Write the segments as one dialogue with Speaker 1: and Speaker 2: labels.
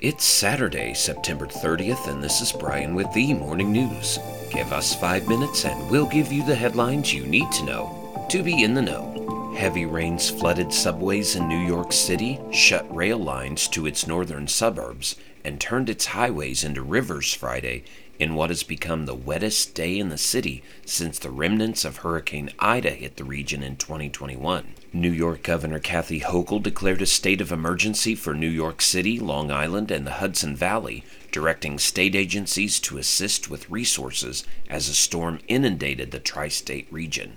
Speaker 1: It's Saturday, September 30th, and this is Brian with the Morning News. Give us five minutes and we'll give you the headlines you need to know to be in the know. Heavy rains flooded subways in New York City, shut rail lines to its northern suburbs, and turned its highways into rivers Friday in what has become the wettest day in the city since the remnants of Hurricane Ida hit the region in 2021. New York Governor Kathy Hochul declared a state of emergency for New York City, Long Island, and the Hudson Valley, directing state agencies to assist with resources as a storm inundated the tri state region.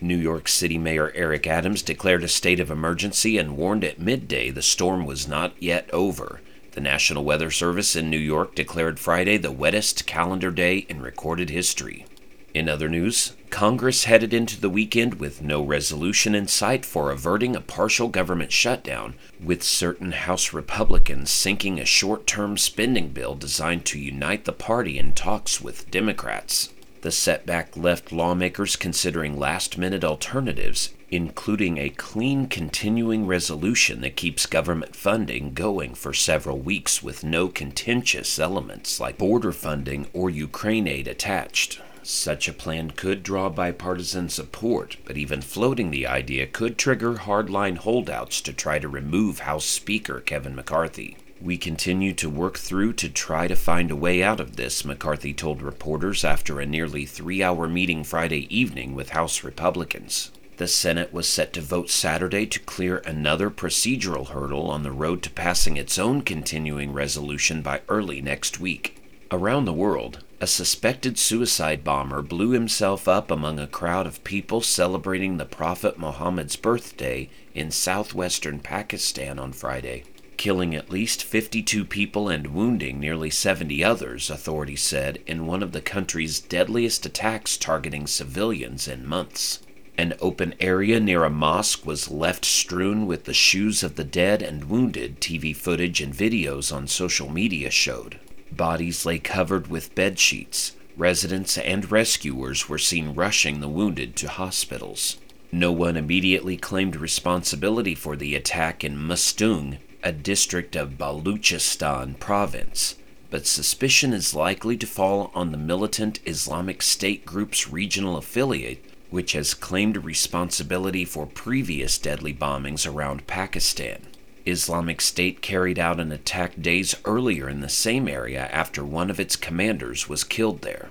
Speaker 1: New York City Mayor Eric Adams declared a state of emergency and warned at midday the storm was not yet over. The National Weather Service in New York declared Friday the wettest calendar day in recorded history. In other news, Congress headed into the weekend with no resolution in sight for averting a partial government shutdown, with certain House Republicans sinking a short term spending bill designed to unite the party in talks with Democrats. The setback left lawmakers considering last minute alternatives, including a clean continuing resolution that keeps government funding going for several weeks with no contentious elements like border funding or Ukraine aid attached. Such a plan could draw bipartisan support, but even floating the idea could trigger hardline holdouts to try to remove House Speaker Kevin McCarthy. We continue to work through to try to find a way out of this, McCarthy told reporters after a nearly three hour meeting Friday evening with House Republicans. The Senate was set to vote Saturday to clear another procedural hurdle on the road to passing its own continuing resolution by early next week. Around the world, a suspected suicide bomber blew himself up among a crowd of people celebrating the Prophet Muhammad's birthday in southwestern Pakistan on Friday killing at least 52 people and wounding nearly 70 others, authorities said, in one of the country's deadliest attacks targeting civilians in months. An open area near a mosque was left strewn with the shoes of the dead and wounded, TV footage and videos on social media showed. Bodies lay covered with bed sheets. Residents and rescuers were seen rushing the wounded to hospitals. No one immediately claimed responsibility for the attack in Mastung, a district of Baluchistan province, but suspicion is likely to fall on the militant Islamic State group's regional affiliate, which has claimed responsibility for previous deadly bombings around Pakistan. Islamic State carried out an attack days earlier in the same area after one of its commanders was killed there.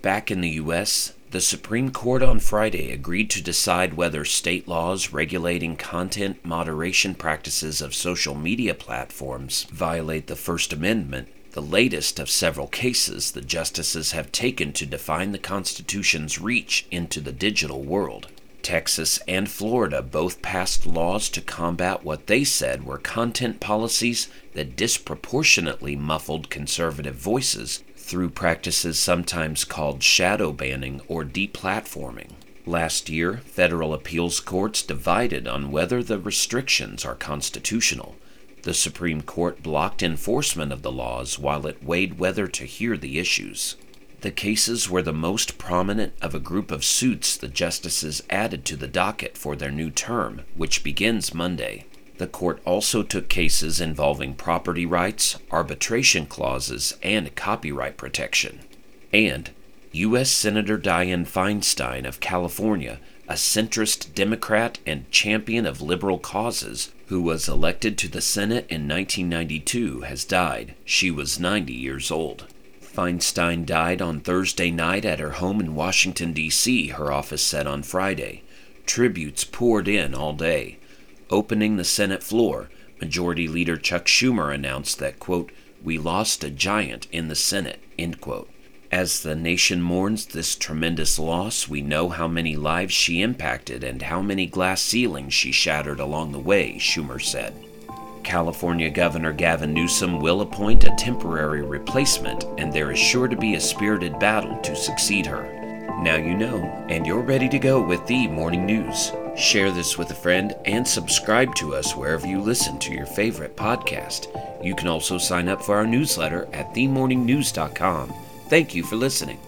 Speaker 1: Back in the U.S., the Supreme Court on Friday agreed to decide whether state laws regulating content moderation practices of social media platforms violate the First Amendment, the latest of several cases the justices have taken to define the Constitution's reach into the digital world. Texas and Florida both passed laws to combat what they said were content policies that disproportionately muffled conservative voices through practices sometimes called shadow banning or deplatforming. Last year, federal appeals courts divided on whether the restrictions are constitutional. The Supreme Court blocked enforcement of the laws while it weighed whether to hear the issues. The cases were the most prominent of a group of suits the justices added to the docket for their new term, which begins Monday. The court also took cases involving property rights, arbitration clauses, and copyright protection. And U.S. Senator Dianne Feinstein of California, a centrist Democrat and champion of liberal causes, who was elected to the Senate in 1992, has died. She was 90 years old. Feinstein died on Thursday night at her home in Washington, D.C., her office said on Friday. Tributes poured in all day. Opening the Senate floor, Majority Leader Chuck Schumer announced that, quote, we lost a giant in the Senate, end quote. As the nation mourns this tremendous loss, we know how many lives she impacted and how many glass ceilings she shattered along the way, Schumer said. California Governor Gavin Newsom will appoint a temporary replacement, and there is sure to be a spirited battle to succeed her. Now you know, and you're ready to go with the morning news. Share this with a friend and subscribe to us wherever you listen to your favorite podcast. You can also sign up for our newsletter at themorningnews.com. Thank you for listening.